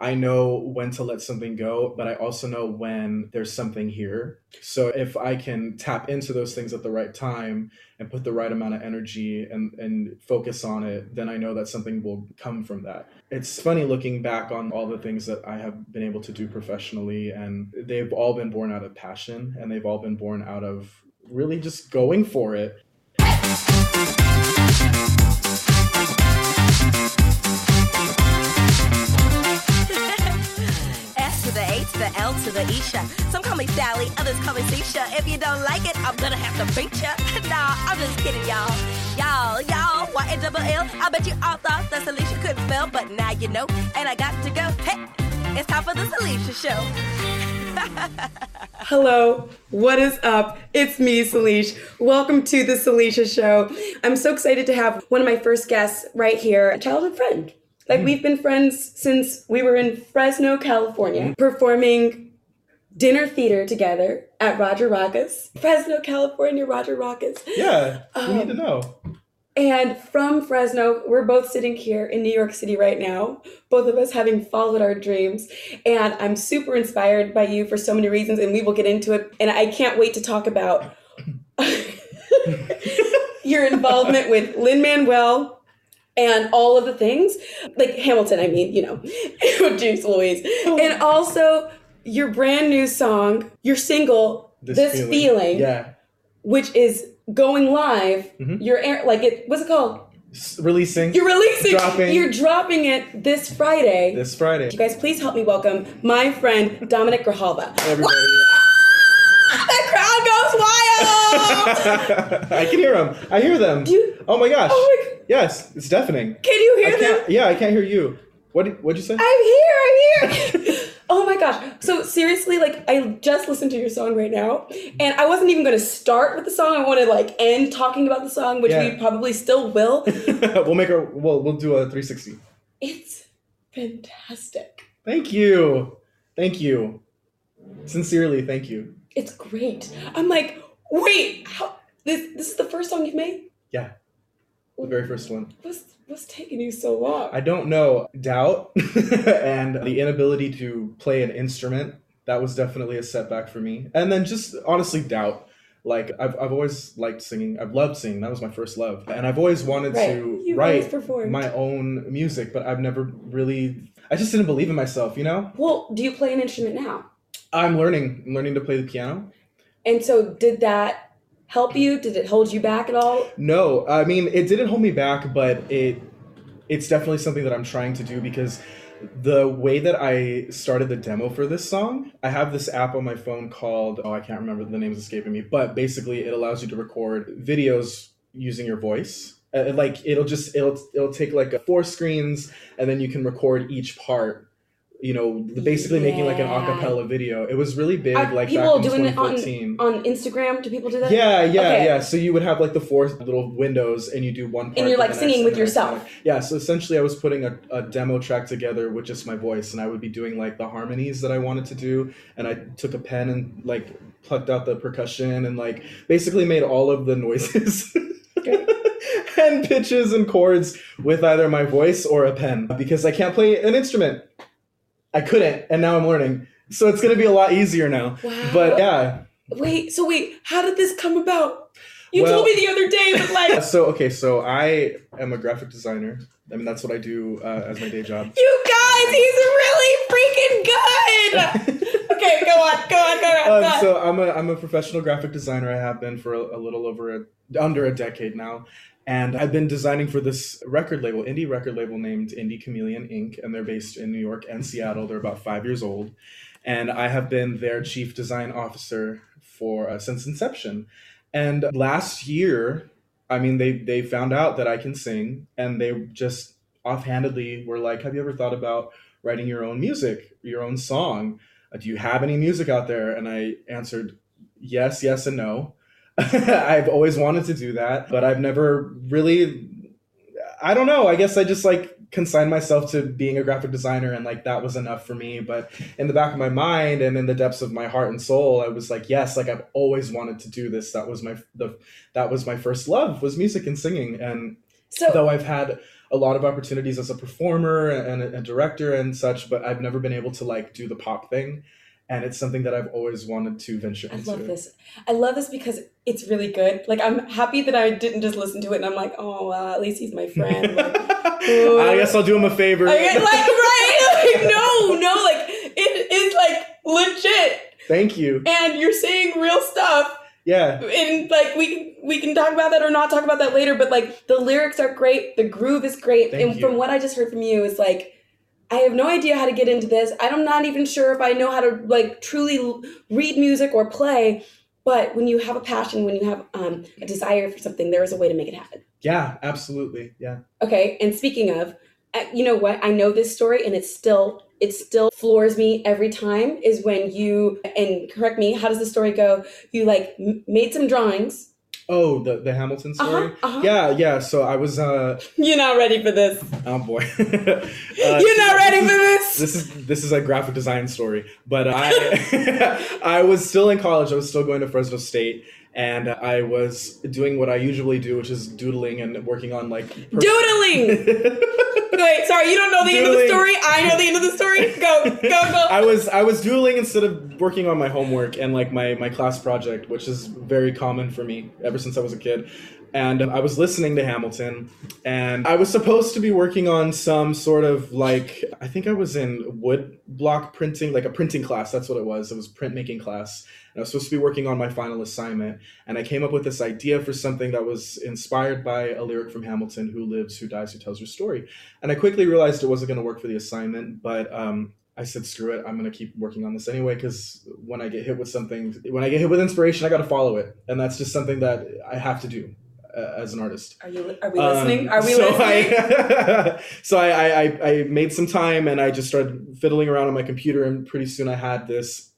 I know when to let something go, but I also know when there's something here. So if I can tap into those things at the right time and put the right amount of energy and, and focus on it, then I know that something will come from that. It's funny looking back on all the things that I have been able to do professionally, and they've all been born out of passion and they've all been born out of really just going for it. The L to the Isha. Some call me Sally, others call me Sisha. If you don't like it, I'm gonna have to beat ya. nah, I'm just kidding, y'all. Y'all, y'all, Y N double L. I bet you all thought that Salisha couldn't spell, but now you know. And I got to go. Hey, it's time for the Salisha show. Hello, what is up? It's me, Salish. Welcome to the Salisha Show. I'm so excited to have one of my first guests right here, a childhood friend. Like, we've been friends since we were in Fresno, California, mm-hmm. performing dinner theater together at Roger Rocka's. Fresno, California, Roger Rocka's. Yeah, we need to um, know. And from Fresno, we're both sitting here in New York City right now, both of us having followed our dreams. And I'm super inspired by you for so many reasons, and we will get into it. And I can't wait to talk about your involvement with Lin Manuel and all of the things, like Hamilton, I mean, you know, James Louise. And also your brand new song, your single, This, feeling, Yeah. which is going live. Mhm. You're air, like it. What's it called? Releasing You're releasing. Dropping. You're dropping it this Friday. this Friday. You guys, please help me welcome my friend Dominic Grijalva. Everybody. the crowd goes wild. I can hear them. I hear them. You- oh my gosh. Oh my- Yes, it's deafening. Can you hear them? yeah, I can't hear you. What did, what'd you say? I'm here. I'm here. oh my gosh. So seriously, like I just listened to your song right now, and I wasn't even going to start with the song. I want to like end talking about the song, which Yeah. we probably still will. we'll make a we'll we'll do a 360. it's fantastic. Thank you. Thank you. Sincerely, thank you. It's great. I'm like, wait, how, this this is the first song you've made? Yeah. The very first one. What's what's taking you so long? I don't know. Doubt and the inability to play an instrument. That was definitely a setback for me. And then just honestly doubt. Like I've, I've always liked singing. I've loved singing. That was my first love. And I've always wanted Right. to You've write my own music, but I've never really I just didn't believe in myself, you know? well, do you play an instrument now? I'm learning. I'm learning to play the piano. And so, did that help you? Did it hold you back at all? No, I mean it didn't hold me back, but it it's definitely something that I'm trying to do because the way that I started the demo for this song, I have this app on my phone called oh I can't remember the name's escaping me, but basically it allows you to record videos using your voice. Uh, like it'll just it'll it'll take like four screens and then you can record each part you know, basically making like an acapella video. It was really big, Are like people back in doing it on on Instagram? Do people do that? Yeah, yeah, Okay. yeah. So you would have like the four little windows, and you do one part. And you're like singing with and the next, yourself. Yeah. So essentially, I was putting a, a demo track together with just my voice, and I would be doing like the harmonies that I wanted to do, and I took a pen and like plucked out the percussion and like basically made all of the noises. and pitches and chords with either my voice or a pen because I can't play an instrument. I couldn't, and now I'm learning. So it's gonna be a lot easier now. Wow. But yeah, Wait. So wait. How did this come about? You Well- told me the other day, but like So okay, so I am a graphic designer. I mean, that's what I do uh, as my day job. you guys, he's really freaking good. okay, go on, go on, go on, go Um, so I'm a I'm a professional graphic designer. I have been for a, a little over a, under a decade now, and I've been designing for this record label, indie record label named Indie Chameleon Inc. And they're based in New York and Seattle. They're about five years old, and I have been their chief design officer for uh, since inception. And last year, I mean, they they found out that I can sing, and they just offhandedly were like, "Have you ever thought about writing your own music, your own song? Uh, Do you have any music out there?" And I answered, "Yes, yes, and no." I've always wanted to do that, but I've never really. I don't know. I guess I just like consigned myself to being a graphic designer, and like that was enough for me. But in the back of my mind and in the depths of my heart and soul, I was like, yes, like I've always wanted to do this. That was my the that was my first love was music and singing. And so though I've had a lot of opportunities as a performer and a, a director and such, but I've never been able to like do the pop thing. And it's something that I've always wanted to venture I into. I love this. I love this because it's really good. Like I'm happy that I didn't just listen to it and I'm like, oh well, at least he's my friend. Like, I guess I'll do him a favor. I like right? Like, no, no, like it is like legit, Thank you. and you're saying real stuff. Yeah. And like we can we can talk about that or not talk about that later, but like the lyrics are great, the groove is great, Thank and you. from what I just heard from you is like. I have no idea how to get into this. I'm not even sure if I know how to like truly read music or play. But when you have a passion, when you have um, a desire for something, there is a way to make it happen. Yeah, absolutely. Yeah. Okay, and speaking of, uh, you know what? I know this story, and it's still it still floors me every time. Is when you and correct me. How does the story go? You like made some drawings. Oh, the the Hamilton story. Uh-huh, uh-huh. Yeah, yeah. So I was uh You're not ready for this. oh boy. Uh, You're not ready for this. this is this is a graphic design story but i i was still in college i was still going to fresno state and i was doing what i usually do which is doodling and working on like per- Doodling. Wait, sorry, you don't know the end of the story. I know the end of the story. Go, go, go. I was I was doodling instead of working on my homework and like my my class project, which is very common for me ever since I was a kid. And I was listening to Hamilton, and I was supposed to be working on some sort of like I think I was in wood block printing, like a printing class. That's what it was. It was printmaking class. And I was supposed to be working on my final assignment, and I came up with this idea for something that was inspired by a lyric from Hamilton: "Who lives, who dies, who tells your story." And I quickly realized it wasn't going to work for the assignment, but um, I said, screw it, I'm going to keep working on this anyway, because when I get hit with something, when I get hit with inspiration, I got to follow it. And that's just something that I have to do uh, as an artist. Are you? Are we Um, listening? Are we so listening? I, so I, I, I- I made some time and I just started fiddling around on my computer, and pretty soon I had this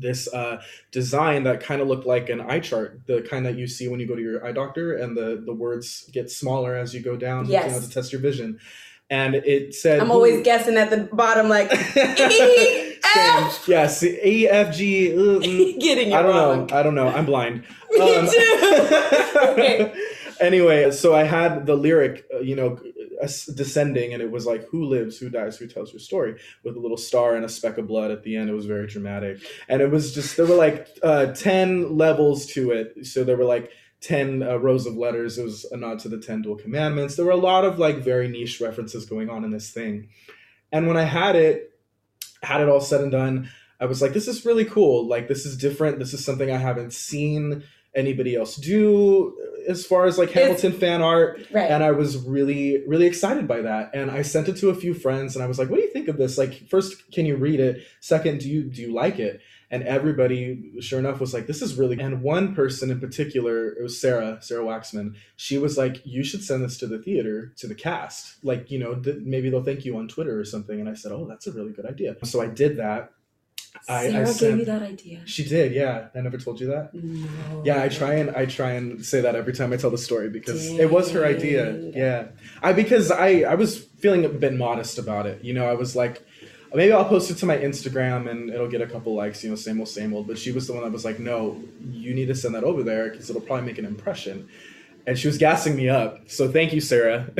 this uh, design that kind of looked like an eye chart, the kind that you see when you go to your eye doctor, and the the words get smaller as you go down, you Yes. know, to test your vision. And it said, I'm always guessing at the bottom, like E. Yes, E F G. uh, mm. Getting it I don't wrong. know. I don't know. I'm blind. Me Um, too. Okay. Anyway, so I had the lyric, uh, you know, descending, and it was like, "Who lives? Who dies? Who tells your story?" With a little star and a speck of blood at the end. It was very dramatic, and it was just there were like uh, ten levels to it. So there were like. 10 uh, rows of letters. It was a nod to the 10 duel commandments. There were a lot of like very niche references going on in this thing. And when I had it, had it all said and done, I was like, this is really cool. Like, this is different. This is something I haven't seen anybody else do uh, as far as like Hamilton fan art. Right. And I was really, really excited by that. And I sent it to a few friends and I was like, what do you think of this? Like, first, can you read it? Second, do you do you like it? and everybody sure enough was like this is really and one person in particular it was sarah sarah waxman she was like you should send this to the theater to the cast like you know th- maybe they'll thank you on twitter or something and i said oh that's a really good idea so i did that I, Sarah I gave you that idea. she did yeah. I never told you that? No. yeah i try and i try and say that every time i tell the story because it was her idea yeah. I because i i was feeling a bit modest about it you know i was like maybe i'll post it to my instagram and it'll get a couple likes you know same old same old. But she was the one that was like no you need to send that over there because it'll probably make an impression and she was gassing me up so thank you sarah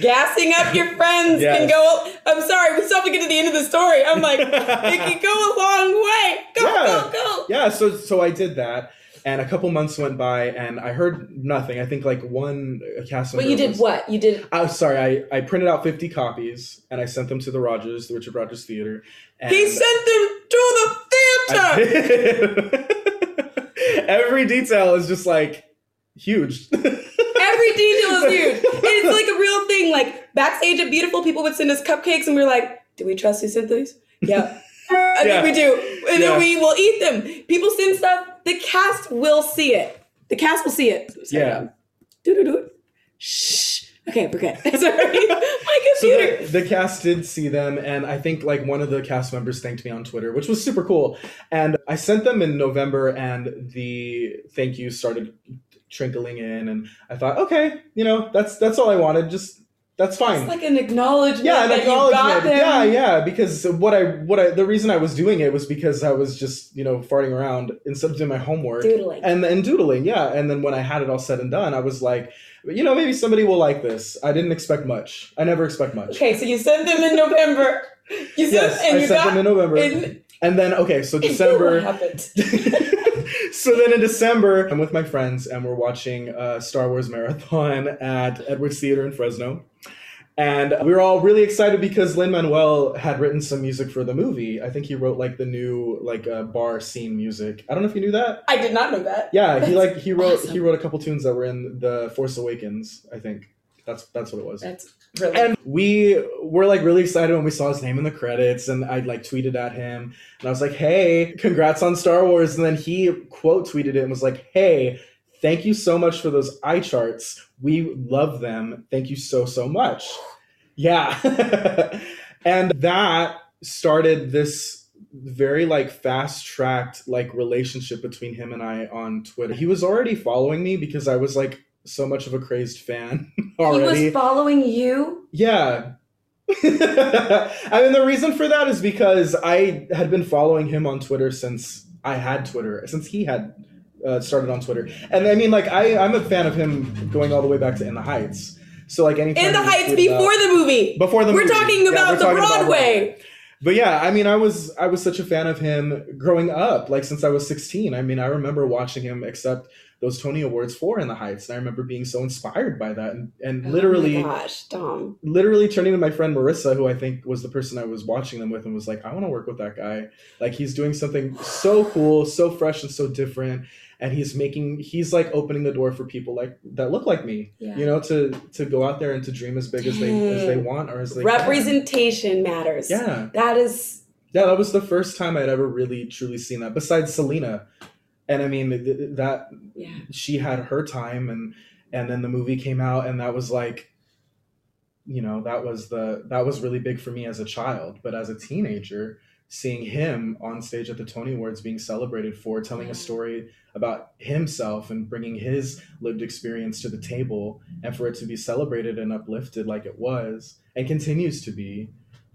Gassing up your friends can go. I'm sorry, we still have to get to the end of the story. I'm like, it can go a long way. Go, yeah go, go. yeah so so i did that and a couple months went by and i heard nothing i think like one cast But you did was- what? You did. Oh, sorry. I, I printed out 50 copies and I sent them to the Rodgers, the Richard Rodgers Theater. And He sent them to the I theater. Every detail is just like huge. Every detail is huge. And it's like a real thing. Like backstage at Beautiful, people would send us cupcakes, and we were like, "Do we trust who sent these? Yeah, I Yeah. think we do." And Yeah. then we will eat them. People send stuff. The cast will see it. The cast will see it. Yeah. Do do do. Shh. Okay, we're good. Sorry, my so computer. the, the cast did see them, and I think like one of the cast members thanked me on Twitter, which was super cool. And I sent them in November, and the thank you started trickling in, and I thought, okay, you know, that's that's all I wanted. Just that's fine. it's like an acknowledgement yeah, an that you got acknowledgement. Yeah, yeah. Because what I what I the reason I was doing it was because I was just you know farting around instead of doing my homework, Doodling. and and doodling. Yeah, and then when I had it all said and done, I was like, you know, maybe somebody will like this. I didn't expect much. I never expect much. Okay, so you sent them in November. You sent, Yes, and I you sent got them in November, in- and then okay, so what December. happened? so then in December, I'm with my friends and we're watching uh, Star Wars marathon at Edwards Theater in Fresno. And we were all really excited because Lin Manuel had written some music for the movie. I think he wrote like the new like uh, bar scene music. I don't know if you knew that. I did not know that. Yeah, he like he wrote awesome. he wrote a couple tunes that were in the Force Awakens. I think that's that's what it was. That's really And we were like really excited when we saw his name in the credits, and I like tweeted at him, and I was like, "Hey, congrats on Star Wars!" And then he quote tweeted it and was like, "Hey, thank you so much for those eye charts. We love them. Thank you so so much." Yeah, and that started this very like fast tracked like relationship between him and I on Twitter. He was already following me because I was like so much of a crazed fan already. he was following you. Yeah. I mean, the reason for that is because I had been following him on Twitter since I had Twitter, since he had uh, started on Twitter. And I mean, like, I, I'm a fan of him going all the way back to In the Heights. So, like, anytime In the Heights before the movie. Before the We're movie. talking Yeah, about we're the talking about Broadway. But yeah, I mean, I was I was such a fan of him growing up, like since I was 16. I mean, I remember watching him accept those Tony Awards for In the Heights, and I remember being so inspired by that, and, and literally Oh my gosh, Dom. literally turning to my friend Marissa, who I think was the person I was watching them with, and was like, I want to work with that guy. Like he's doing something so cool, so fresh and so different. And he's making he's like opening the door for people like that look like me. Yeah. You know, to to go out there and to dream as big as they as they want or as they can. Representation matters. Yeah. That is Yeah, that was the first time I'd ever really truly seen that. Besides Selena. And I mean th- th- that yeah. she had her time and and then the movie came out and that was like you know that was the that was really big for me as a child but as a teenager seeing him on stage at the tony awards being celebrated for telling Yeah. a story about himself and bringing his lived experience to the table and for it to be celebrated and uplifted like it was and continues to be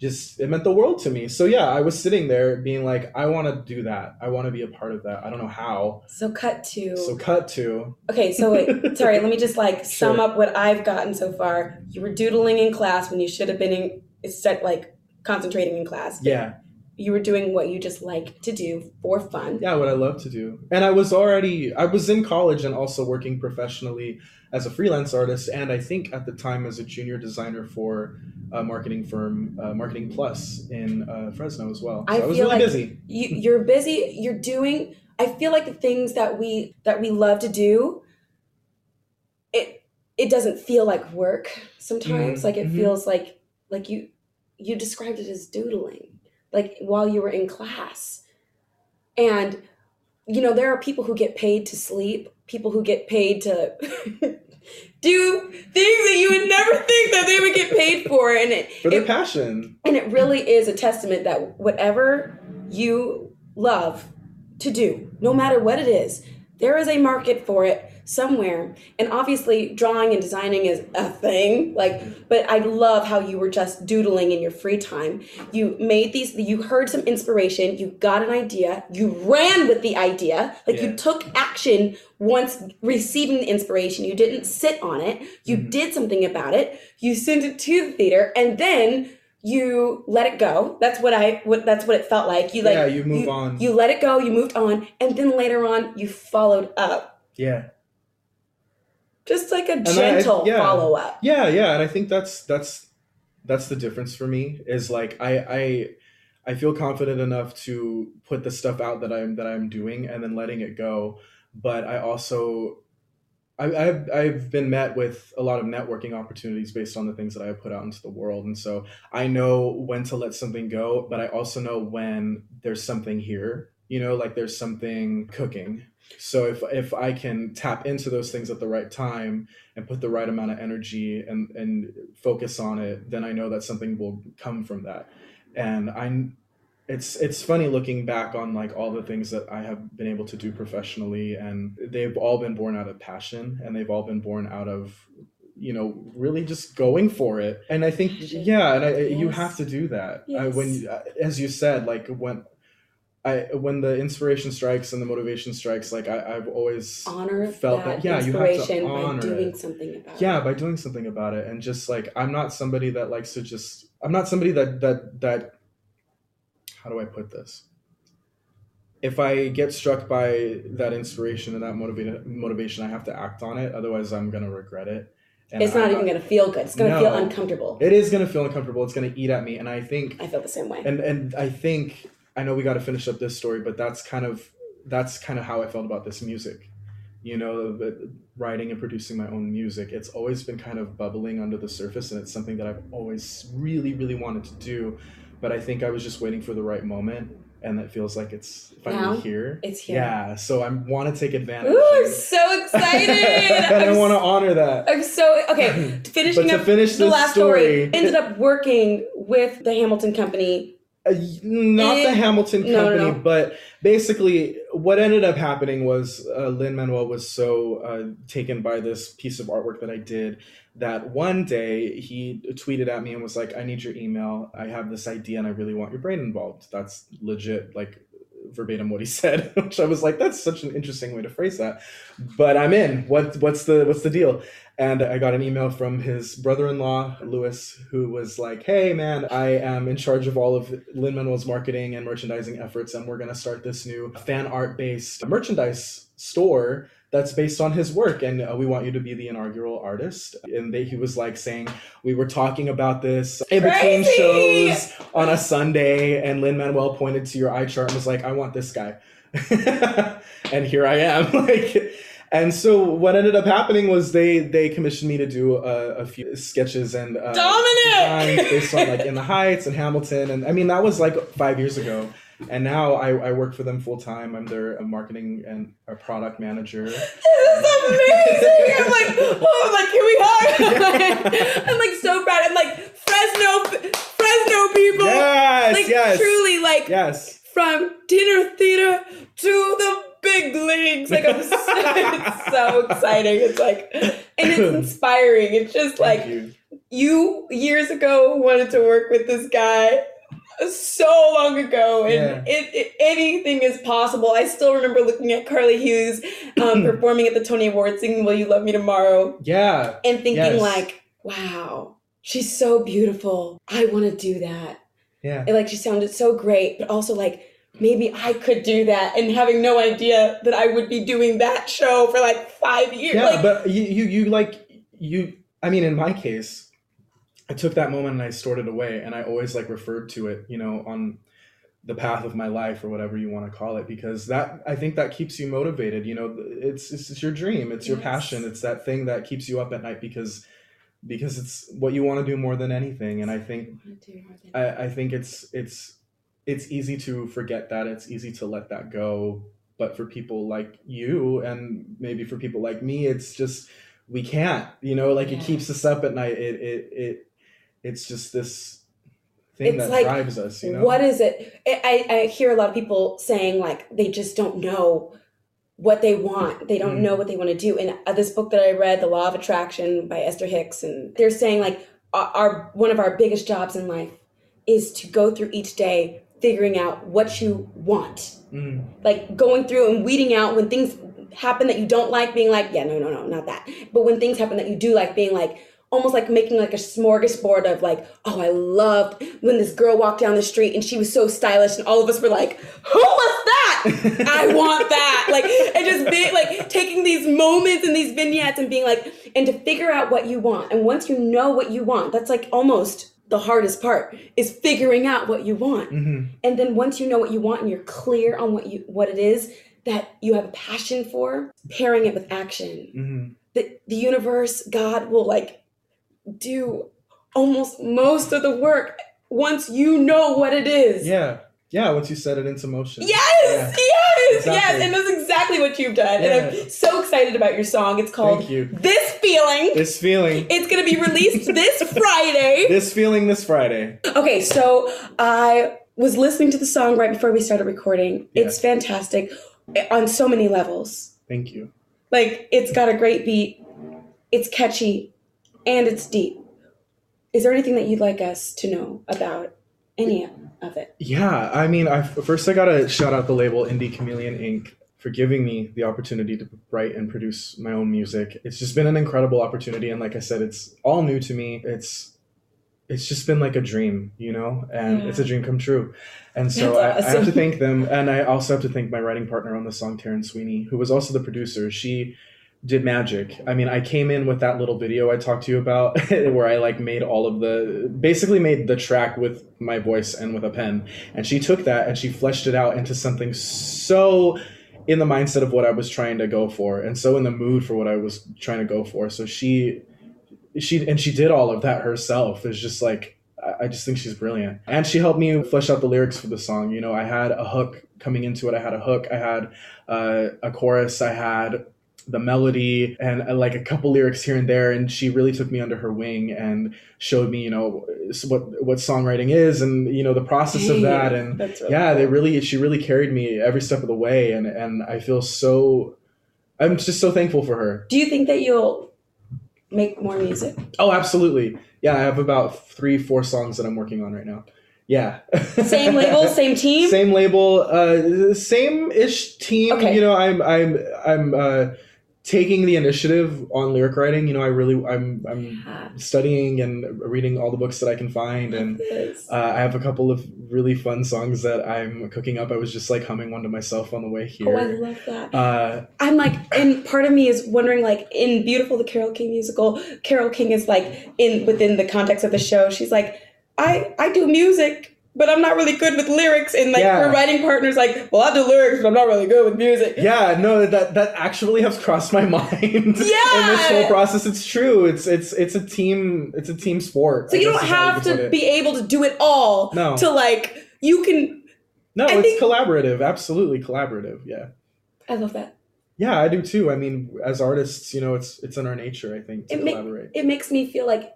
just it meant the world to me so yeah i was sitting there being like i want to do that i want to be a part of that i don't know how So cut to so cut to Okay, so wait, sorry, let me just like sum Sure. up what I've gotten so far. You were doodling in class when you should have been in instead like concentrating in class. yeah You were doing what you just like to do for fun. yeah what i love to do and i was already i was in college and also working professionally as a freelance artist and i think at the time as a junior designer for a marketing firm uh, marketing plus in uh, fresno as well so I i, was feel really like busy You you're busy, you're doing I feel like the things that we that we love to do it it doesn't feel like work sometimes. Mhm, Like it mhm. feels like like you you described it as doodling. Like while you were in class. And, you know, there are people who get paid to sleep, people who get paid to do things that you would never think that they would get paid for. And it, for their it- passion. and it really is a testament that whatever you love to do, no matter what it is, there is a market for it somewhere. And obviously, drawing and designing is a thing. Like, but I love how you were just doodling in your free time. You made these, you heard some inspiration, you got an idea, you ran with the idea, like Yeah. you took action once receiving the inspiration. You didn't sit on it, you Mm-hmm. did something about it, you sent it to the theater, and then you let it go. That's what I what that's what it felt like. You like Yeah, you move on. You let it go, you moved on, and then later on you followed up. Yeah. Just like a I- gentle yeah. follow up. Yeah, yeah, and I think that's that's that's the difference for me is like I I I feel confident enough to put the stuff out that I'm that I'm doing and then letting it go, but I also I, I've I've been met with a lot of networking opportunities based on the things that I have put out into the world, and so I know when to let something go, but I also know when there's something here. You know, like there's something cooking. So if if I can tap into those things at the right time and put the right amount of energy and and focus on it, then I know that something will come from that. And I it's it's funny looking back on like all the things that I have been able to do professionally and they've all been born out of passion and they've all been born out of you know really just going for it. And i think yeah and I, you have to do that. I, when uh, as you said like when I when the inspiration strikes and the motivation strikes, like I, I've always Honor felt that that, yeah, you have to inspiration by honor doing it. something about yeah it. by doing something about it and just like i'm not somebody that likes to just i'm not somebody that that that how do i put this if i get struck by that inspiration and that motivated motivation i have to act on it otherwise i'm gonna regret it and It's not I'm even gonna feel good. It's gonna feel uncomfortable. it is gonna feel uncomfortable it's gonna eat at me and i think I feel the same way. and and i think i know we got to finish up this story but that's kind of that's kind of how i felt about this music you know writing and producing my own music it's always been kind of bubbling under the surface and it's something that i've always really really wanted to do but i think i was just waiting for the right moment and it feels like it's finally Now, here it's here. yeah so i want to take advantage Ooh, I'm so excited. and i I'm want to honor that I'm so okay. Finishing to up finish the last story, story- ended up working with the Hamilton Company. Uh, not Eh, the Hamilton no, no, company, no. but basically what ended up happening was uh, Lin Manuel was so uh, taken by this piece of artwork that I did that one day he tweeted at me and was like, "I need your email. I have this idea and I really want your brain involved." That's legit, like verbatim what he said, which I was like, "That's such an interesting way to phrase that." But I'm in. What what's the what's the deal? And I got an email from his brother-in-law, Lewis, who was like, "Hey, man, I am in charge of all of Lin Manuel's marketing and merchandising efforts, and we're gonna start this new fan art-based merchandise store that's based on his work, and uh, we want you to be the inaugural artist." And they, he was like saying, "We were talking about this in between shows on a Sunday, and Lin Manuel pointed to your eye chart and was like, "I want this guy," and here I am, like." And so what ended up happening was they they commissioned me to do a, a few sketches and uh, Dominic! designs based on like In the Heights and Hamilton, and I mean that was like five years ago. And now I, I work for them full time. I'm their marketing and a product manager. This is amazing. I'm like, oh, I'm like, can we hug? I'm like so proud. I'm like Fresno, Fresno people. Yes, like yes. truly, like Yes. from dinner theater to the big leagues. Like I'm so, it's so exciting. It's like, and it's inspiring. It's just like you. you years ago wanted to work with this guy so long ago and Yeah. it, it anything is possible i still remember looking at carly hughes um, performing at the tony awards singing will you love me tomorrow Yeah. and thinking Yes. like wow she's so beautiful i want to do that Yeah. and like she sounded so great but also like maybe i could do that and having no idea that i would be doing that show for like five years Yeah, like but you, you you like you I mean in my case, I took that moment and I stored it away and I always like referred to it, you know, on the path of my life or whatever you want to call it because that I think that keeps you motivated, you know, it's it's, it's your dream, it's your passion, it's that thing that keeps you up at night because because it's what you want to do more than anything and I think I, I think it's it's it's easy to forget that. It's easy to let that go. But for people like you and maybe for people like me, it's just we can't. You know, like it keeps us up at night. It it it it's just this thing It's that like, drives us. You know, What is it? I, I hear a lot of people saying like they just don't know what they want. They don't Mm. know what they want to do. And uh, this book that I read, The Law of Attraction by Esther Hicks, and they're saying like our, our one of our biggest jobs in life is to go through each day figuring out what you want. Mm. Like going through and weeding out when things happen that you don't like, being like, yeah, no, no, no, not that. But when things happen that you do like, being like, almost like making like a smorgasbord of like, oh, I loved when this girl walked down the street and she was so stylish, and all of us were like, who was that? I want that. Like, and just being like taking these moments and these vignettes and being like, and to figure out what you want. And once you know what you want, that's like almost the hardest part is figuring out what you want. Mm-hmm. And then once you know what you want and you're clear on what you what it is that you have a passion for, pairing it with action. Mm-hmm. The the universe, God will like do almost most of the work once you know what it is. Yeah, yeah. Once you set it into motion. Yes, Yeah. yes, Exactly. yes. And that's exactly what you've done. And I'm so excited about your song. It's called Thank you. This Feeling. This feeling. it's gonna be released this Friday. This feeling. This Friday. Okay, so I was listening to the song right before we started recording. It's fantastic on so many levels. Thank you. Like, it's got a great beat, it's catchy, and it's deep. Is there anything that you'd like us to know about any of it? Yeah, I mean, I first I gotta shout out the label Indie Chameleon Inc. for giving me the opportunity to write and produce my own music. It's just been an incredible opportunity, and like I said, it's all new to me. It's it's just been like a dream, you know, and Yeah. it's a dream come true. And so I, I have to thank them, and I also have to thank my writing partner on the song, Taryn Sweeney, who was also the producer. She did magic. I mean, I came in with that little video I talked to you about where I like made all of the basically made the track with my voice and with a pen. And she took that and she fleshed it out into something so in the mindset of what I was trying to go for and so in the mood for what I was trying to go for. So she she and she did all of that herself. It's just like I- just think she's brilliant. And she helped me flesh out the lyrics for the song. You know, I had a hook coming into it. I had a hook. I had uh, a chorus. I had the melody and uh, like a couple lyrics here and there and she really took me under her wing and showed me you know what what songwriting is and you know the process of that. And really yeah they really she really carried me every step of the way and and I feel so I'm just so thankful for her. Do you think that you'll make more music? oh absolutely. Yeah I have about three four songs that I'm working on right now. Yeah. Same label, same team? same label uh same ish team. Okay. you know i'm i'm i'm uh taking the initiative on lyric writing you know i really i'm i'm Yeah. studying and reading all the books that i can find and uh, i have a couple of really fun songs that i'm cooking up i was just like humming one to myself on the way Oh, I love that. uh I'm like, and part of me is wondering, like, in Beautiful the Carole King musical, Carole King is like in within the context of the show. She's like, I I do music, but I'm not really good with lyrics. And like Yeah. her writing partner's like, well, I do lyrics, but I'm not really good with music. yeah no that that actually has crossed my mind Yeah, in this whole process it's true it's it's it's a team it's a team sport So I you don't have put to be able to do it all. No. To like, you can. no I it's think- collaborative absolutely collaborative yeah I love that. Yeah, I do too. I mean, as artists, you know, it's it's in our nature, I think, to It, make, collaborate. it makes me feel like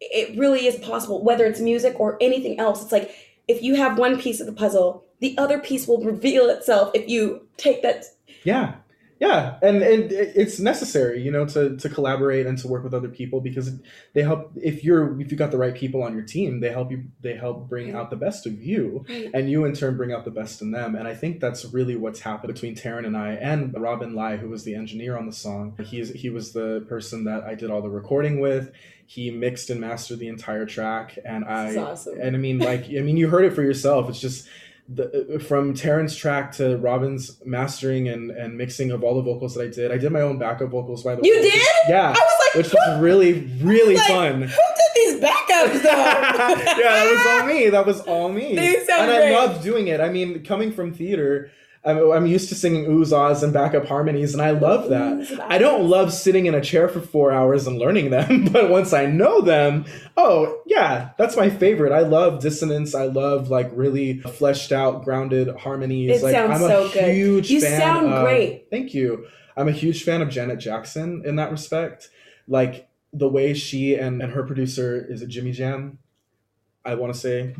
it really is possible, whether it's music or anything else. It's like if you have one piece of the puzzle, the other piece will reveal itself if you take that. yeah, yeah, and and it's necessary, you know, to to collaborate and to work with other people because they help. If you're if you got the right people on your team, they help you. They help bring out the best of you, Right. and you in turn bring out the best in them. And I think that's really what's happened between Taryn and I, and Robin Lai, who was the engineer on the song. He's he was the person that I did all the recording with. He mixed and mastered the entire track, and I awesome. and I mean, like, I mean, you heard it for yourself. It's just the, uh, from Taryn's track to Robin's mastering and, and mixing of all the vocals that I did. I did my own backup vocals, by the You way. You did? Yeah. I was like, which was really, really like, fun. Who did these backups though? yeah, that was all me. That was all me. And great. I loved doing it. I mean, coming from theater, I'm, I'm used to singing oohs, ahs, and backup harmonies, and I love that. I don't love sitting in a chair for four hours and learning them, but once I know them, oh yeah, that's my favorite. I love dissonance. I love like really fleshed out, grounded harmonies. It like sounds I'm a so good. huge You fan sound of- great. Thank you. I'm a huge fan of Janet Jackson in that respect. Like the way she and, and her producer is it Jimmy Jam. I want to say.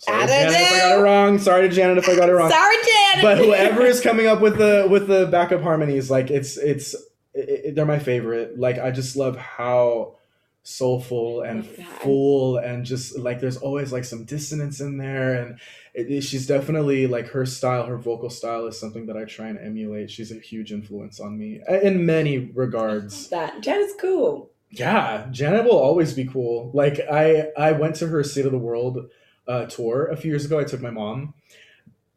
Sorry, Janet, if I got it wrong. Sorry to Janet if I got it wrong Sorry, Janet. but whoever is coming up with the with the backup harmonies like it's it's it, it- they're my favorite like i just love how soulful and that. full and just like there's always like some dissonance in there and it, it- she's definitely like her style her vocal style is something that i try and emulate she's a huge influence on me uh, in many regards that Janet's cool. yeah, Janet will always be cool. Like I I went to her State of the World uh, tour a few years ago. I took my mom.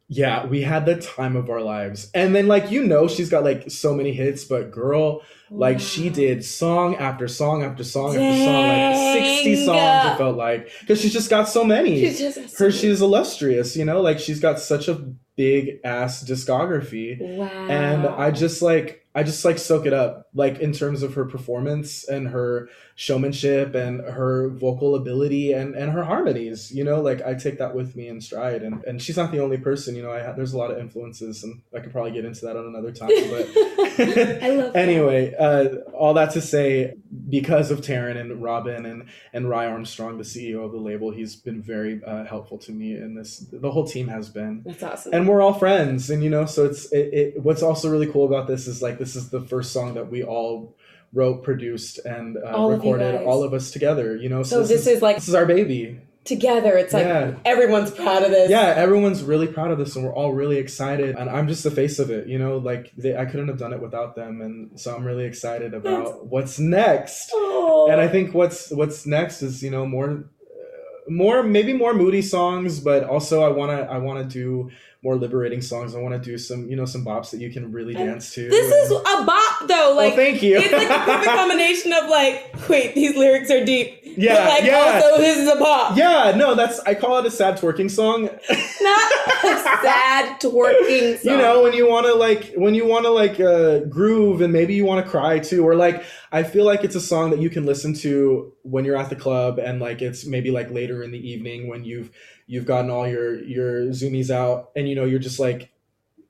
Yeah, we had the time of our lives. And then like you know she's got like so many hits, but girl, like she did song after song after song after song, like 60 songs it felt like. Cuz she's just got so many. She's just her she's illustrious you know? Like she's got such a big ass discography. Wow. and i just like i just like soak it up like in terms of her performance and her showmanship and her vocal ability and and her harmonies you know? Like i take that with me in stride. And and she's not the only person you know? I there's a lot of influences and i could probably get into that on another time but I love that. anyway uh all that to say because of Taryn and Robin and and Rye Armstrong, the CEO of the label, he's been very uh, helpful to me in this. The whole team has been That's awesome. and we're all friends and you know so it's it, it what's also really cool about this is like this is the first song that we all wrote produced and uh, All recorded all of us together you know So this is like- this is our baby Together, it's like Yeah. everyone's proud of this. yeah everyone's really proud of this and we're all really excited and i'm just the face of it you know like they, i couldn't have done it without them and so i'm really excited about what's next Oh. and I think what's what's next is you know more, uh, more maybe more moody songs, but also I wanna I wanna do more liberating songs. I want to do some you know some bops that you can really dance to. This is a bop though. Like thank you. It's like a perfect combination of like, wait, these lyrics are deep. Yeah, but like yeah. also this is a bop. yeah, no, that's I call it a sad twerking song. Not a sad twerking song. you know when you want to like when you want to like uh, groove and maybe you want to cry too or like i feel like it's a song that you can listen to when you're at the club and like it's maybe like later in the evening when you've you've gotten all your your zoomies out and you know you're just like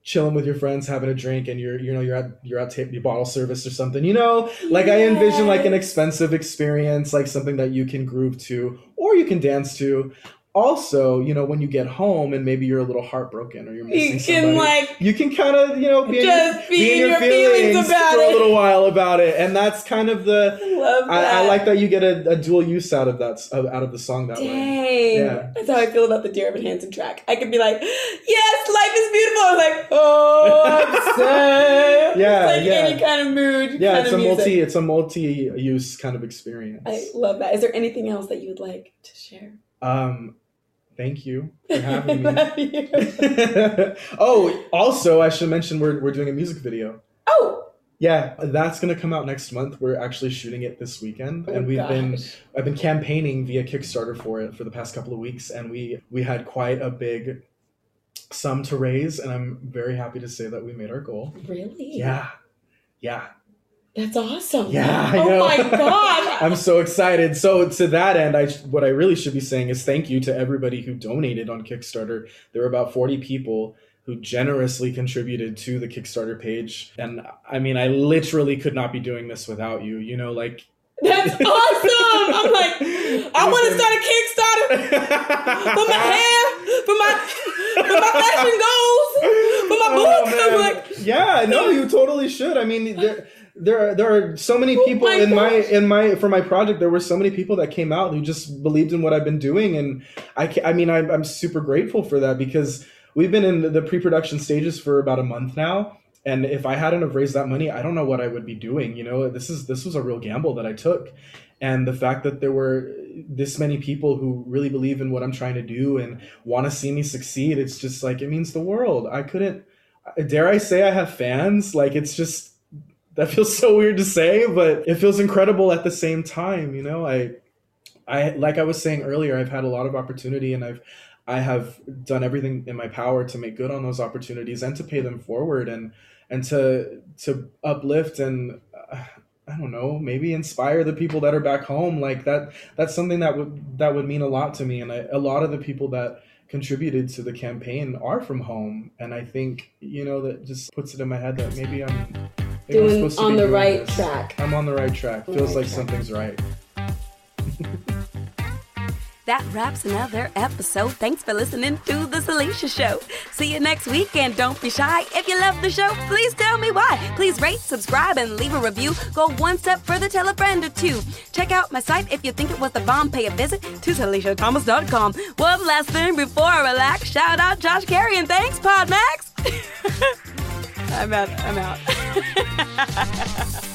chilling with your friends having a drink and you're you know you're at you're at ta- your bottle service or something you know? Like i envision like an expensive experience like something that you can groove to or you can dance to also you know when you get home and maybe you're a little heartbroken or you're missing You somebody can like you can kind of you know be in, Just your, be be in in your your feelings feelings, about for it. a little while about it and that's kind of the. I, I like that you get a, a dual use out of that out of the song that way Dang. Yeah. That's how I feel about the Dear Evan Hansen track. I could be like, yes, life is beautiful. I'm like, oh, I'm sad. Yeah, It's like yeah. any kind of mood. yeah kind it's of a music. multi it's a multi use kind of experience I love that. Is there anything else that you would like to share? um thank you for having me. Oh also i should mention we're, we're doing a music video. Oh, yeah that's gonna come out next month. We're actually shooting it this weekend oh and we've been. I've been campaigning via Kickstarter for it for the past couple of weeks, and we we had quite a big sum to raise, and I'm very happy to say that we made our goal. Really? Yeah, yeah, That's awesome. Yeah, I oh know. my god. I'm so excited. So to that end, I what I really should be saying is thank you to everybody who donated on Kickstarter. There were about 40 people who generously contributed to the Kickstarter page, and I mean, I literally could not be doing this without you. You know, like. That's awesome. I'm like, I want to start a Kickstarter for my hair, for my for my fashion goals, for my Oh, books. I'm like, yeah, no, you totally should. I mean, there, there, are, there are so many Oh people my in my in my for my project. There were so many people that came out who just believed in what I've been doing, and I, I mean, I'm, I'm super grateful for that because we've been in the pre-production stages for about a month now. And if I hadn't have raised that money, I don't know what I would be doing. You know, this is this was a real gamble that I took, and the fact that there were this many people who really believe in what I'm trying to do and want to see me succeed, it's just like it means the world. I couldn't dare I say I have fans? Like it's just that feels so weird to say, but it feels incredible at the same time, you know? I I like I was saying earlier, I've had a lot of opportunity and I've I have done everything in my power to make good on those opportunities and to pay them forward and and to to uplift and uh, I don't know, maybe inspire the people that are back home. Like that that's something that would that would mean a lot to me and I, a lot of the people that contributed to the campaign are from home and I think, you know, that just puts it in my head that maybe I'm doing on the right this. track. I'm on the right track. Feels right like track. something's right. That wraps another episode. Thanks for listening to The Salisha Show. See you next week, and don't be shy. If you love the show, please tell me why. Please rate, subscribe, and leave a review. Go one step further, tell a friend or two. Check out my site if you think it was the bomb. Pay a visit to SalishaThomas.com. One last thing before I relax. Shout out Josh Carey, and thanks, Podmax. I'm out. I'm out.